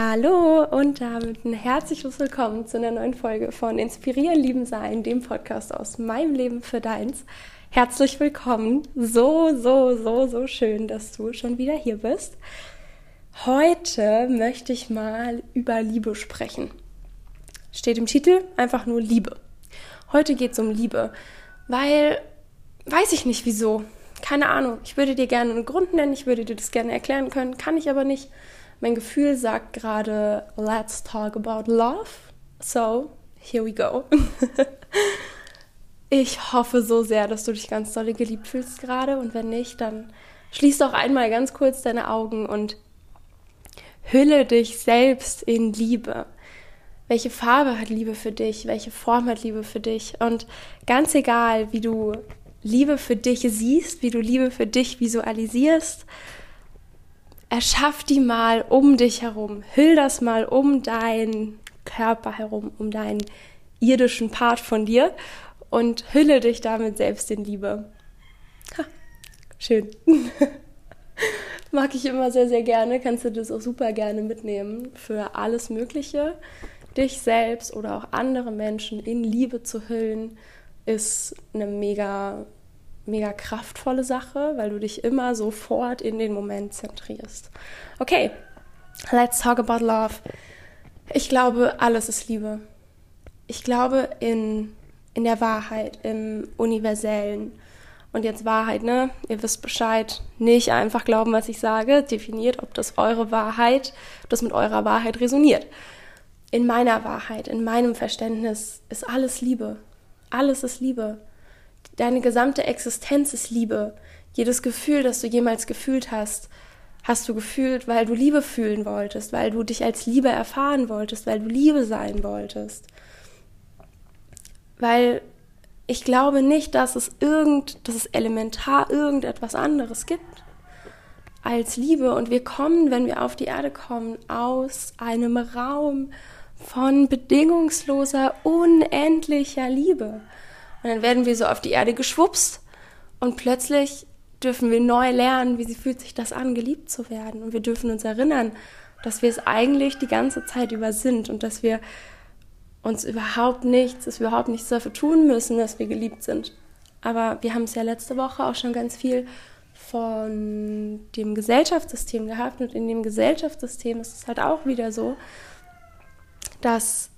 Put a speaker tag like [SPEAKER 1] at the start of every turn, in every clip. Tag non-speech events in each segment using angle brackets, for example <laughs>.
[SPEAKER 1] Hallo und damit ein herzliches Willkommen zu einer neuen Folge von Inspirieren, Lieben Sein, dem Podcast aus meinem Leben für deins. Herzlich willkommen. So, so, so, so schön, dass du schon wieder hier bist. Heute möchte ich mal über Liebe sprechen. Steht im Titel einfach nur Liebe. Heute geht es um Liebe, weil weiß ich nicht wieso. Keine Ahnung. Ich würde dir gerne einen Grund nennen, ich würde dir das gerne erklären können, kann ich aber nicht. Mein Gefühl sagt gerade, let's talk about love. So, here we go. <laughs> ich hoffe so sehr, dass du dich ganz dolle geliebt fühlst gerade und wenn nicht, dann schließ doch einmal ganz kurz deine Augen und hülle dich selbst in Liebe. Welche Farbe hat Liebe für dich? Welche Form hat Liebe für dich? Und ganz egal, wie du Liebe für dich siehst, wie du Liebe für dich visualisierst, erschaff die mal um dich herum, hüll das mal um deinen Körper herum, um deinen irdischen Part von dir und hülle dich damit selbst in Liebe. Ha, schön. <laughs> Mag ich immer sehr, sehr gerne. Kannst du das auch super gerne mitnehmen für alles Mögliche. Dich selbst oder auch andere Menschen in Liebe zu hüllen, ist eine mega mega kraftvolle Sache, weil du dich immer sofort in den Moment zentrierst. Okay, let's talk about love. Ich glaube, alles ist Liebe. Ich glaube in, in der Wahrheit, im Universellen. Und jetzt Wahrheit, ne? Ihr wisst Bescheid. Nicht einfach glauben, was ich sage. Definiert, ob das eure Wahrheit, ob das mit eurer Wahrheit resoniert. In meiner Wahrheit, in meinem Verständnis ist alles Liebe. Alles ist Liebe. Deine gesamte Existenz ist Liebe. Jedes Gefühl, das du jemals gefühlt hast, hast du gefühlt, weil du Liebe fühlen wolltest, weil du dich als Liebe erfahren wolltest, weil du Liebe sein wolltest. Weil ich glaube nicht, dass es irgend, dass es elementar irgendetwas anderes gibt als Liebe. Und wir kommen, wenn wir auf die Erde kommen, aus einem Raum von bedingungsloser, unendlicher Liebe. Und dann werden wir so auf die Erde geschwupst und plötzlich dürfen wir neu lernen, wie sie fühlt sich das an, geliebt zu werden. Und wir dürfen uns erinnern, dass wir es eigentlich die ganze Zeit über sind und dass wir uns überhaupt nichts, dass wir überhaupt nichts dafür tun müssen, dass wir geliebt sind. Aber wir haben es ja letzte Woche auch schon ganz viel von dem Gesellschaftssystem gehabt und in dem Gesellschaftssystem ist es halt auch wieder so, dass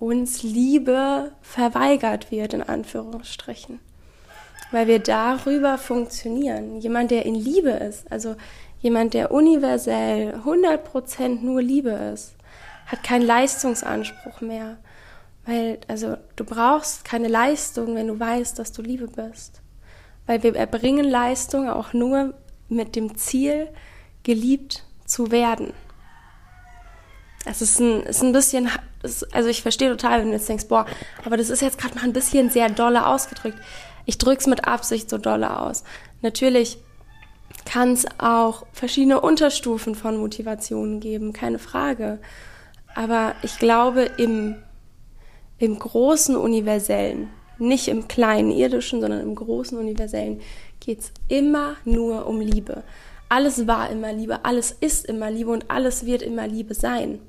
[SPEAKER 1] uns Liebe verweigert wird, in Anführungsstrichen. Weil wir darüber funktionieren. Jemand, der in Liebe ist, also jemand, der universell 100% nur Liebe ist, hat keinen Leistungsanspruch mehr. Weil, also, du brauchst keine Leistung, wenn du weißt, dass du Liebe bist. Weil wir erbringen Leistung auch nur mit dem Ziel, geliebt zu werden. Es ist ein, ist ein bisschen, also ich verstehe total, wenn du jetzt denkst, boah, aber das ist jetzt gerade mal ein bisschen sehr dolle ausgedrückt. Ich drück's mit Absicht so dolle aus. Natürlich kann es auch verschiedene Unterstufen von Motivationen geben, keine Frage. Aber ich glaube, im, im großen Universellen, nicht im kleinen irdischen, sondern im großen Universellen, geht's immer nur um Liebe. Alles war immer Liebe, alles ist immer Liebe und alles wird immer Liebe sein.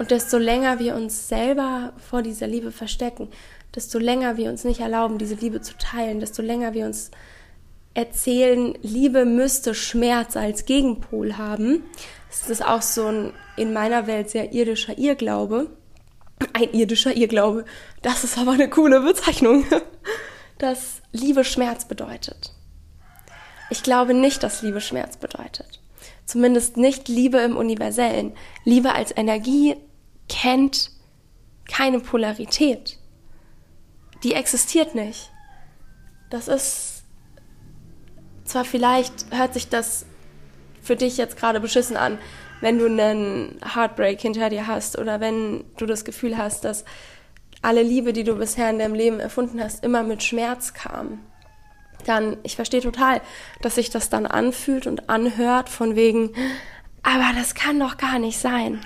[SPEAKER 1] Und desto länger wir uns selber vor dieser Liebe verstecken, desto länger wir uns nicht erlauben, diese Liebe zu teilen, desto länger wir uns erzählen, Liebe müsste Schmerz als Gegenpol haben. Das ist auch so ein in meiner Welt sehr irdischer Irrglaube. Ein irdischer Irrglaube. Das ist aber eine coole Bezeichnung. <laughs> Dass Liebe Schmerz bedeutet. Ich glaube nicht, dass Liebe Schmerz bedeutet. Zumindest nicht Liebe im Universellen. Liebe als Energie kennt keine Polarität. Die existiert nicht. Das ist zwar vielleicht hört sich das für dich jetzt gerade beschissen an, wenn du einen Heartbreak hinter dir hast oder wenn du das Gefühl hast, dass alle Liebe, die du bisher in deinem Leben erfunden hast, immer mit Schmerz kam. Dann, ich verstehe total, dass sich das dann anfühlt und anhört von wegen, aber das kann doch gar nicht sein.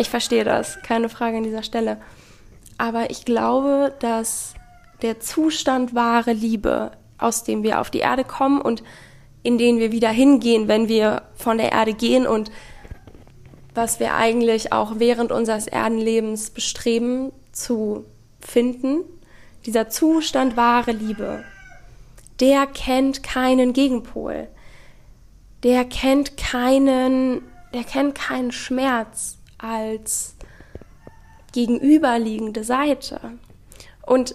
[SPEAKER 1] Ich verstehe das, keine Frage an dieser Stelle. Aber ich glaube, dass der Zustand wahre Liebe, aus dem wir auf die Erde kommen und in den wir wieder hingehen, wenn wir von der Erde gehen und was wir eigentlich auch während unseres Erdenlebens bestreben zu finden. Dieser Zustand wahre Liebe, der kennt keinen Gegenpol. Der kennt keinen, der kennt keinen Schmerz als gegenüberliegende Seite. Und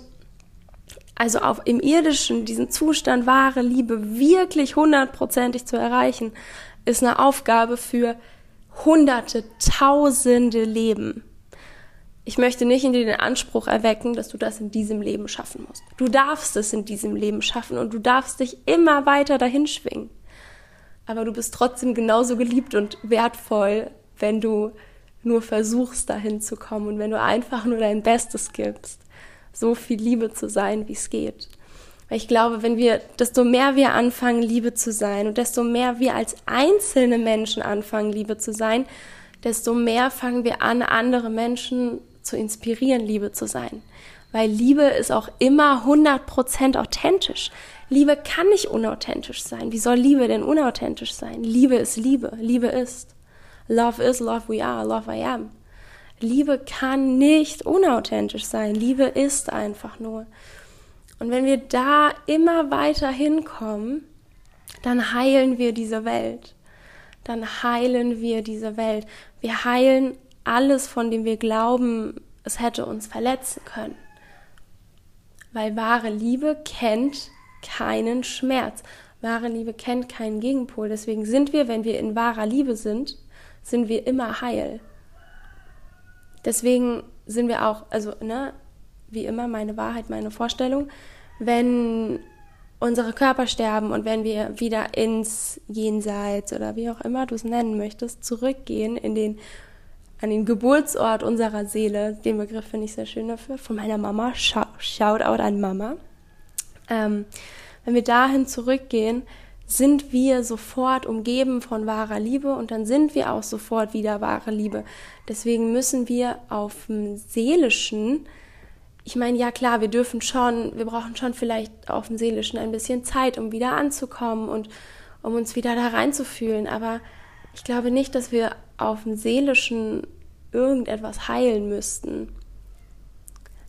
[SPEAKER 1] also auf, im irdischen, diesen Zustand wahre Liebe wirklich hundertprozentig zu erreichen, ist eine Aufgabe für hunderte, tausende Leben. Ich möchte nicht in dir den Anspruch erwecken, dass du das in diesem Leben schaffen musst. Du darfst es in diesem Leben schaffen und du darfst dich immer weiter dahin schwingen. Aber du bist trotzdem genauso geliebt und wertvoll, wenn du nur versuchst, dahin zu kommen und wenn du einfach nur dein Bestes gibst, so viel Liebe zu sein, wie es geht. Weil ich glaube, wenn wir, desto mehr wir anfangen, Liebe zu sein und desto mehr wir als einzelne Menschen anfangen, Liebe zu sein, desto mehr fangen wir an, andere Menschen zu inspirieren, Liebe zu sein. Weil Liebe ist auch immer 100% authentisch. Liebe kann nicht unauthentisch sein. Wie soll Liebe denn unauthentisch sein? Liebe ist Liebe. Liebe ist. Love is, love we are, love I am. Liebe kann nicht unauthentisch sein. Liebe ist einfach nur. Und wenn wir da immer weiter hinkommen, dann heilen wir diese Welt. Dann heilen wir diese Welt. Wir heilen alles, von dem wir glauben, es hätte uns verletzen können. Weil wahre Liebe kennt keinen Schmerz. Wahre Liebe kennt keinen Gegenpol. Deswegen sind wir, wenn wir in wahrer Liebe sind, sind wir immer heil. Deswegen sind wir auch, also, ne, wie immer, meine Wahrheit, meine Vorstellung, wenn unsere Körper sterben und wenn wir wieder ins Jenseits oder wie auch immer du es nennen möchtest, zurückgehen in den, an den Geburtsort unserer Seele, den Begriff finde ich sehr schön dafür, von meiner Mama, Shoutout an Mama. Ähm, wenn wir dahin zurückgehen, sind wir sofort umgeben von wahrer Liebe und dann sind wir auch sofort wieder wahre Liebe. Deswegen müssen wir auf dem seelischen, ich meine, ja klar, wir dürfen schon, wir brauchen schon vielleicht auf dem seelischen ein bisschen Zeit, um wieder anzukommen und um uns wieder da reinzufühlen. Aber ich glaube nicht, dass wir auf dem seelischen irgendetwas heilen müssten.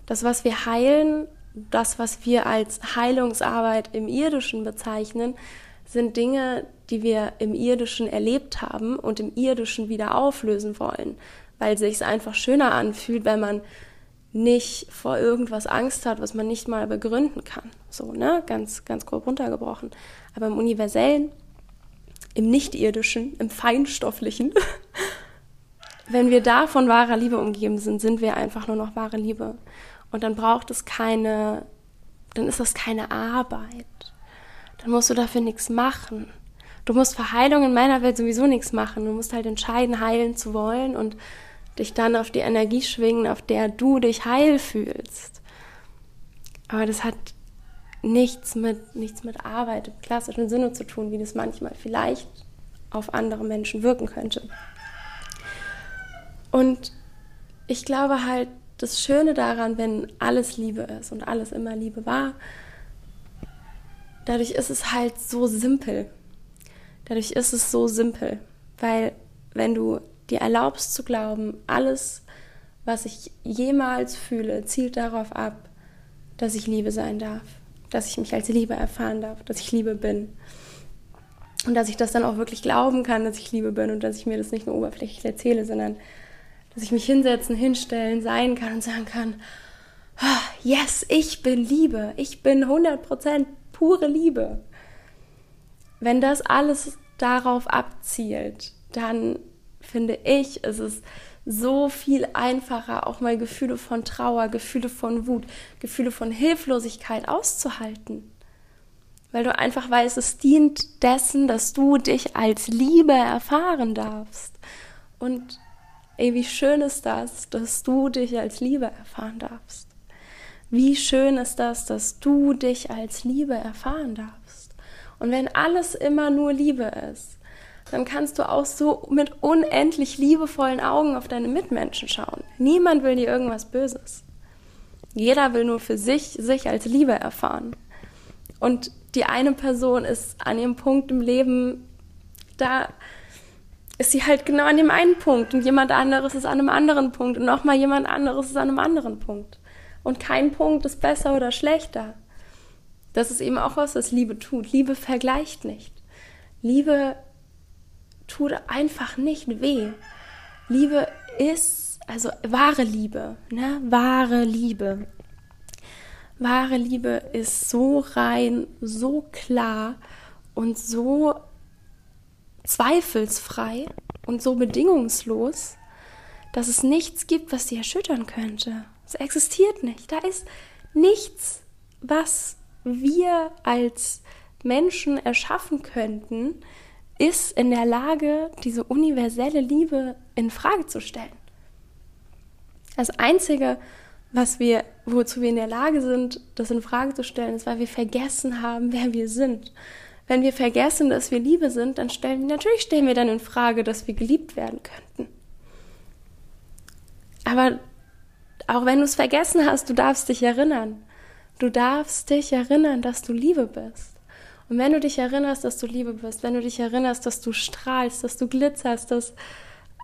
[SPEAKER 1] Das, was wir heilen, das, was wir als Heilungsarbeit im irdischen bezeichnen, sind Dinge, die wir im irdischen erlebt haben und im irdischen wieder auflösen wollen, weil sich es einfach schöner anfühlt, wenn man nicht vor irgendwas Angst hat, was man nicht mal begründen kann. So, ne? Ganz, ganz grob runtergebrochen. Aber im Universellen, im Nichtirdischen, im Feinstofflichen, <laughs> wenn wir da von wahrer Liebe umgeben sind, sind wir einfach nur noch wahre Liebe. Und dann braucht es keine, dann ist das keine Arbeit dann musst du dafür nichts machen. Du musst für Heilung in meiner Welt sowieso nichts machen. Du musst halt entscheiden, heilen zu wollen und dich dann auf die Energie schwingen, auf der du dich heil fühlst. Aber das hat nichts mit, nichts mit Arbeit im klassischen Sinne zu tun, wie das manchmal vielleicht auf andere Menschen wirken könnte. Und ich glaube halt, das Schöne daran, wenn alles Liebe ist und alles immer Liebe war, dadurch ist es halt so simpel. Dadurch ist es so simpel, weil wenn du dir erlaubst zu glauben, alles, was ich jemals fühle, zielt darauf ab, dass ich Liebe sein darf, dass ich mich als Liebe erfahren darf, dass ich Liebe bin. Und dass ich das dann auch wirklich glauben kann, dass ich Liebe bin und dass ich mir das nicht nur oberflächlich erzähle, sondern dass ich mich hinsetzen, hinstellen, sein kann und sagen kann, oh, yes, ich bin Liebe, ich bin 100% pure Liebe. Wenn das alles darauf abzielt, dann finde ich, ist es so viel einfacher, auch mal Gefühle von Trauer, Gefühle von Wut, Gefühle von Hilflosigkeit auszuhalten. Weil du einfach weißt, es dient dessen, dass du dich als Liebe erfahren darfst. Und ey, wie schön ist das, dass du dich als Liebe erfahren darfst. Wie schön ist das, dass du dich als Liebe erfahren darfst. Und wenn alles immer nur Liebe ist, dann kannst du auch so mit unendlich liebevollen Augen auf deine Mitmenschen schauen. Niemand will dir irgendwas Böses. Jeder will nur für sich sich als Liebe erfahren. Und die eine Person ist an ihrem Punkt im Leben, da ist sie halt genau an dem einen Punkt und jemand anderes ist an einem anderen Punkt und nochmal jemand anderes ist an einem anderen Punkt. Und kein Punkt ist besser oder schlechter. Das ist eben auch was, was Liebe tut. Liebe vergleicht nicht. Liebe tut einfach nicht weh. Liebe ist, also wahre Liebe, ne? Wahre Liebe. Wahre Liebe ist so rein, so klar und so zweifelsfrei und so bedingungslos, dass es nichts gibt, was sie erschüttern könnte. Es existiert nicht. Da ist nichts, was wir als Menschen erschaffen könnten, ist in der Lage, diese universelle Liebe in Frage zu stellen. Das Einzige, was wir, wozu wir in der Lage sind, das in Frage zu stellen, ist, weil wir vergessen haben, wer wir sind. Wenn wir vergessen, dass wir Liebe sind, dann stellen natürlich stellen wir dann in Frage, dass wir geliebt werden könnten. Aber auch wenn du es vergessen hast, du darfst dich erinnern. Du darfst dich erinnern, dass du Liebe bist. Und wenn du dich erinnerst, dass du Liebe bist, wenn du dich erinnerst, dass du strahlst, dass du glitzerst, dass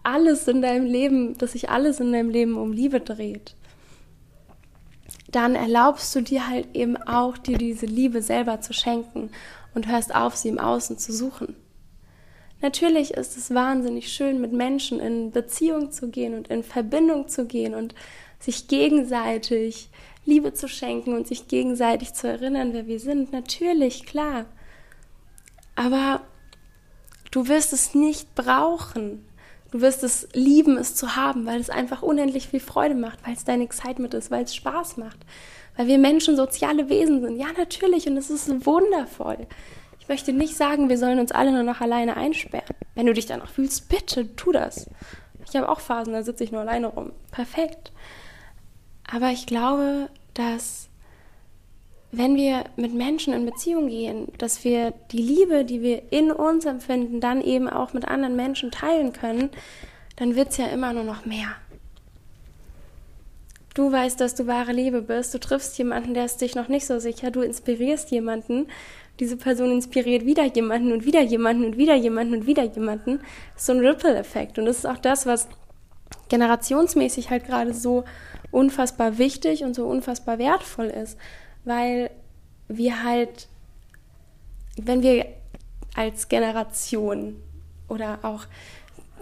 [SPEAKER 1] alles in deinem Leben, dass sich alles in deinem Leben um Liebe dreht, dann erlaubst du dir halt eben auch, dir diese Liebe selber zu schenken und hörst auf, sie im Außen zu suchen. Natürlich ist es wahnsinnig schön, mit Menschen in Beziehung zu gehen und in Verbindung zu gehen und sich gegenseitig Liebe zu schenken und sich gegenseitig zu erinnern, wer wir sind. Natürlich, klar. Aber du wirst es nicht brauchen. Du wirst es lieben, es zu haben, weil es einfach unendlich viel Freude macht, weil es dein Excitement ist, weil es Spaß macht, weil wir Menschen soziale Wesen sind. Ja, natürlich, und es ist wundervoll. Ich möchte nicht sagen, wir sollen uns alle nur noch alleine einsperren. Wenn du dich danach fühlst, bitte tu das. Ich habe auch Phasen, da sitze ich nur alleine rum. Perfekt. Aber ich glaube, dass wenn wir mit Menschen in Beziehung gehen, dass wir die Liebe, die wir in uns empfinden, dann eben auch mit anderen Menschen teilen können, dann wird es ja immer nur noch mehr. Du weißt, dass du wahre Liebe bist, du triffst jemanden, der ist dich noch nicht so sicher, du inspirierst jemanden, diese Person inspiriert wieder jemanden und wieder jemanden und wieder jemanden und wieder jemanden. Das ist so ein Ripple-Effekt und das ist auch das, was generationsmäßig halt gerade so unfassbar wichtig und so unfassbar wertvoll ist, weil wir halt, wenn wir als Generation oder auch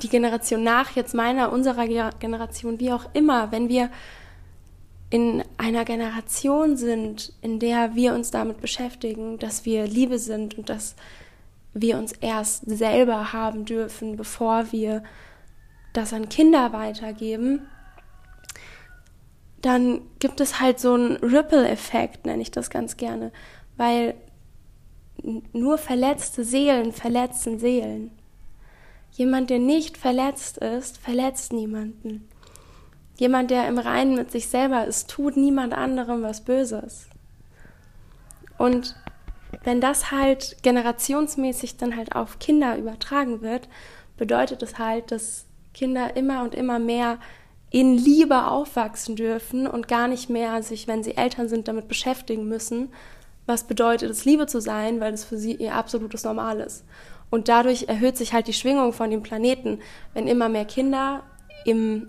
[SPEAKER 1] die Generation nach jetzt meiner, unserer Generation, wie auch immer, wenn wir in einer Generation sind, in der wir uns damit beschäftigen, dass wir Liebe sind und dass wir uns erst selber haben dürfen, bevor wir das an Kinder weitergeben, dann gibt es halt so einen Ripple-Effekt, nenne ich das ganz gerne, weil nur verletzte Seelen verletzen Seelen. Jemand, der nicht verletzt ist, verletzt niemanden. Jemand, der im Reinen mit sich selber ist, tut niemand anderem was Böses. Und wenn das halt generationsmäßig dann halt auf Kinder übertragen wird, bedeutet es halt, dass Kinder immer und immer mehr in Liebe aufwachsen dürfen und gar nicht mehr sich, wenn sie Eltern sind, damit beschäftigen müssen, was bedeutet es, Liebe zu sein, weil es für sie ihr absolutes Normal ist. Und dadurch erhöht sich halt die Schwingung von dem Planeten, wenn immer mehr Kinder im,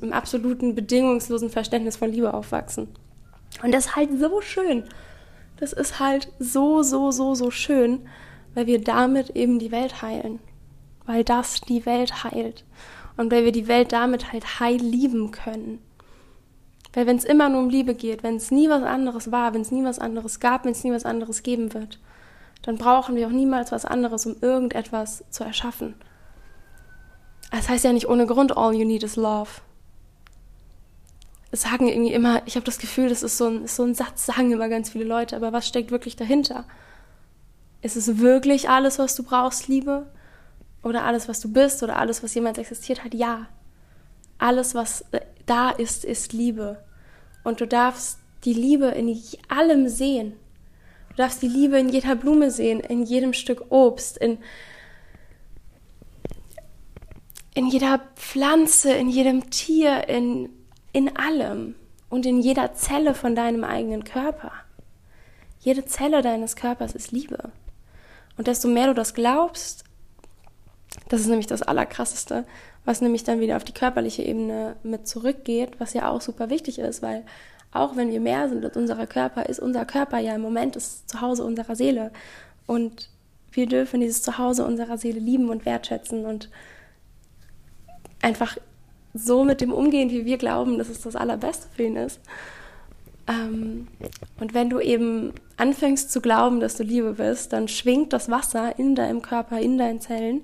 [SPEAKER 1] im absoluten bedingungslosen Verständnis von Liebe aufwachsen. Und das ist halt so schön. Das ist halt so, so, so, so schön, weil wir damit eben die Welt heilen. Weil das die Welt heilt und weil wir die Welt damit halt heil lieben können. Weil wenn es immer nur um Liebe geht, wenn es nie was anderes war, wenn es nie was anderes gab, wenn es nie was anderes geben wird, dann brauchen wir auch niemals was anderes, um irgendetwas zu erschaffen. Das heißt ja nicht ohne Grund, all you need is love. Es sagen irgendwie immer, ich habe das Gefühl, das ist so, ein, ist so ein Satz, sagen immer ganz viele Leute, aber was steckt wirklich dahinter? Ist es wirklich alles, was du brauchst, Liebe? Oder alles, was du bist oder alles, was jemals existiert hat, ja. Alles, was äh, da ist, ist Liebe. Und du darfst die Liebe in allem sehen. Du darfst die Liebe in jeder Blume sehen, in jedem Stück Obst, in, in jeder Pflanze, in jedem Tier, in, in allem und in jeder Zelle von deinem eigenen Körper. Jede Zelle deines Körpers ist Liebe. Und desto mehr du das glaubst, Das ist nämlich das Allerkrasseste, was nämlich dann wieder auf die körperliche Ebene mit zurückgeht, was ja auch super wichtig ist, weil auch wenn wir mehr sind als unser Körper, ist unser Körper ja im Moment das Zuhause unserer Seele. Und wir dürfen dieses Zuhause unserer Seele lieben und wertschätzen und einfach so mit dem umgehen, wie wir glauben, dass es das Allerbeste für ihn ist. Ähm, und wenn du eben anfängst zu glauben, dass du Liebe bist, dann schwingt das Wasser in deinem Körper, in deinen Zellen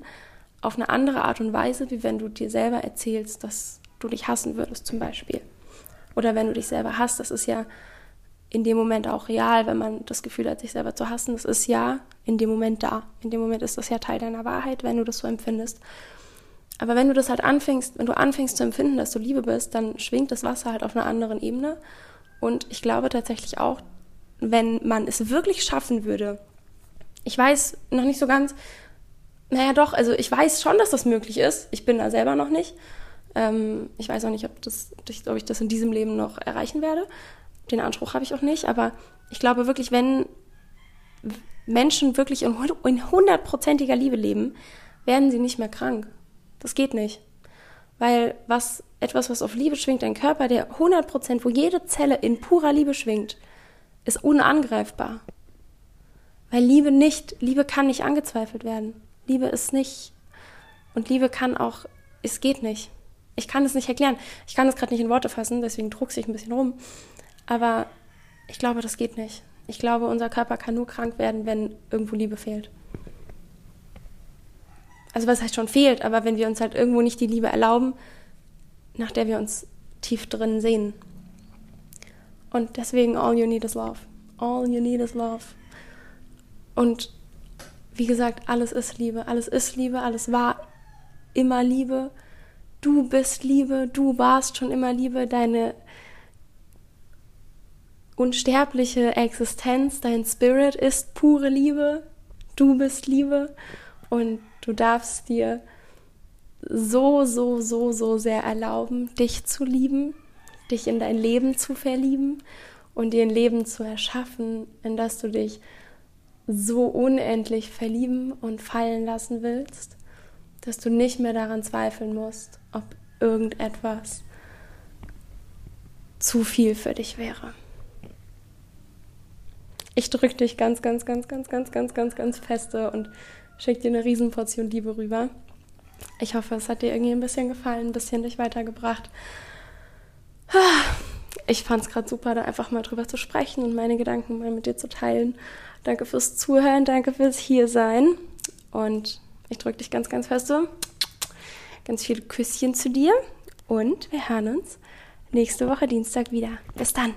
[SPEAKER 1] auf eine andere Art und Weise, wie wenn du dir selber erzählst, dass du dich hassen würdest zum Beispiel. Oder wenn du dich selber hasst, das ist ja in dem Moment auch real, wenn man das Gefühl hat, sich selber zu hassen. Das ist ja in dem Moment da. In dem Moment ist das ja Teil deiner Wahrheit, wenn du das so empfindest. Aber wenn du das halt anfängst, wenn du anfängst zu empfinden, dass du Liebe bist, dann schwingt das Wasser halt auf einer anderen Ebene. Und ich glaube tatsächlich auch, wenn man es wirklich schaffen würde, ich weiß noch nicht so ganz, naja doch, also ich weiß schon, dass das möglich ist. Ich bin da selber noch nicht. Ähm, ich weiß auch nicht, ob, das, ob ich das in diesem Leben noch erreichen werde. Den Anspruch habe ich auch nicht. Aber ich glaube wirklich, wenn Menschen wirklich in hundertprozentiger Liebe leben, werden sie nicht mehr krank. Das geht nicht. Weil was, etwas, was auf Liebe schwingt, ein Körper, der 100 Prozent, wo jede Zelle in purer Liebe schwingt, ist unangreifbar. Weil Liebe nicht, Liebe kann nicht angezweifelt werden. Liebe ist nicht, und Liebe kann auch, es geht nicht. Ich kann es nicht erklären. Ich kann es gerade nicht in Worte fassen, deswegen druckse ich ein bisschen rum. Aber ich glaube, das geht nicht. Ich glaube, unser Körper kann nur krank werden, wenn irgendwo Liebe fehlt also was heißt schon fehlt, aber wenn wir uns halt irgendwo nicht die Liebe erlauben, nach der wir uns tief drin sehen. Und deswegen all you need is love. All you need is love. Und wie gesagt, alles ist Liebe, alles ist Liebe, alles war immer Liebe. Du bist Liebe, du warst schon immer Liebe, deine unsterbliche Existenz, dein Spirit ist pure Liebe. Du bist Liebe und Du darfst dir so, so, so, so sehr erlauben, dich zu lieben, dich in dein Leben zu verlieben und dir ein Leben zu erschaffen, in das du dich so unendlich verlieben und fallen lassen willst, dass du nicht mehr daran zweifeln musst, ob irgendetwas zu viel für dich wäre. Ich drücke dich ganz, ganz, ganz, ganz, ganz, ganz, ganz, ganz feste und schicke dir eine Riesenportion Liebe rüber. Ich hoffe, es hat dir irgendwie ein bisschen gefallen, ein bisschen dich weitergebracht. Ich fand es gerade super, da einfach mal drüber zu sprechen und meine Gedanken mal mit dir zu teilen. Danke fürs Zuhören, danke fürs Hiersein. Und ich drücke dich ganz, ganz fest. Ganz viele Küsschen zu dir. Und wir hören uns nächste Woche Dienstag wieder. Bis dann.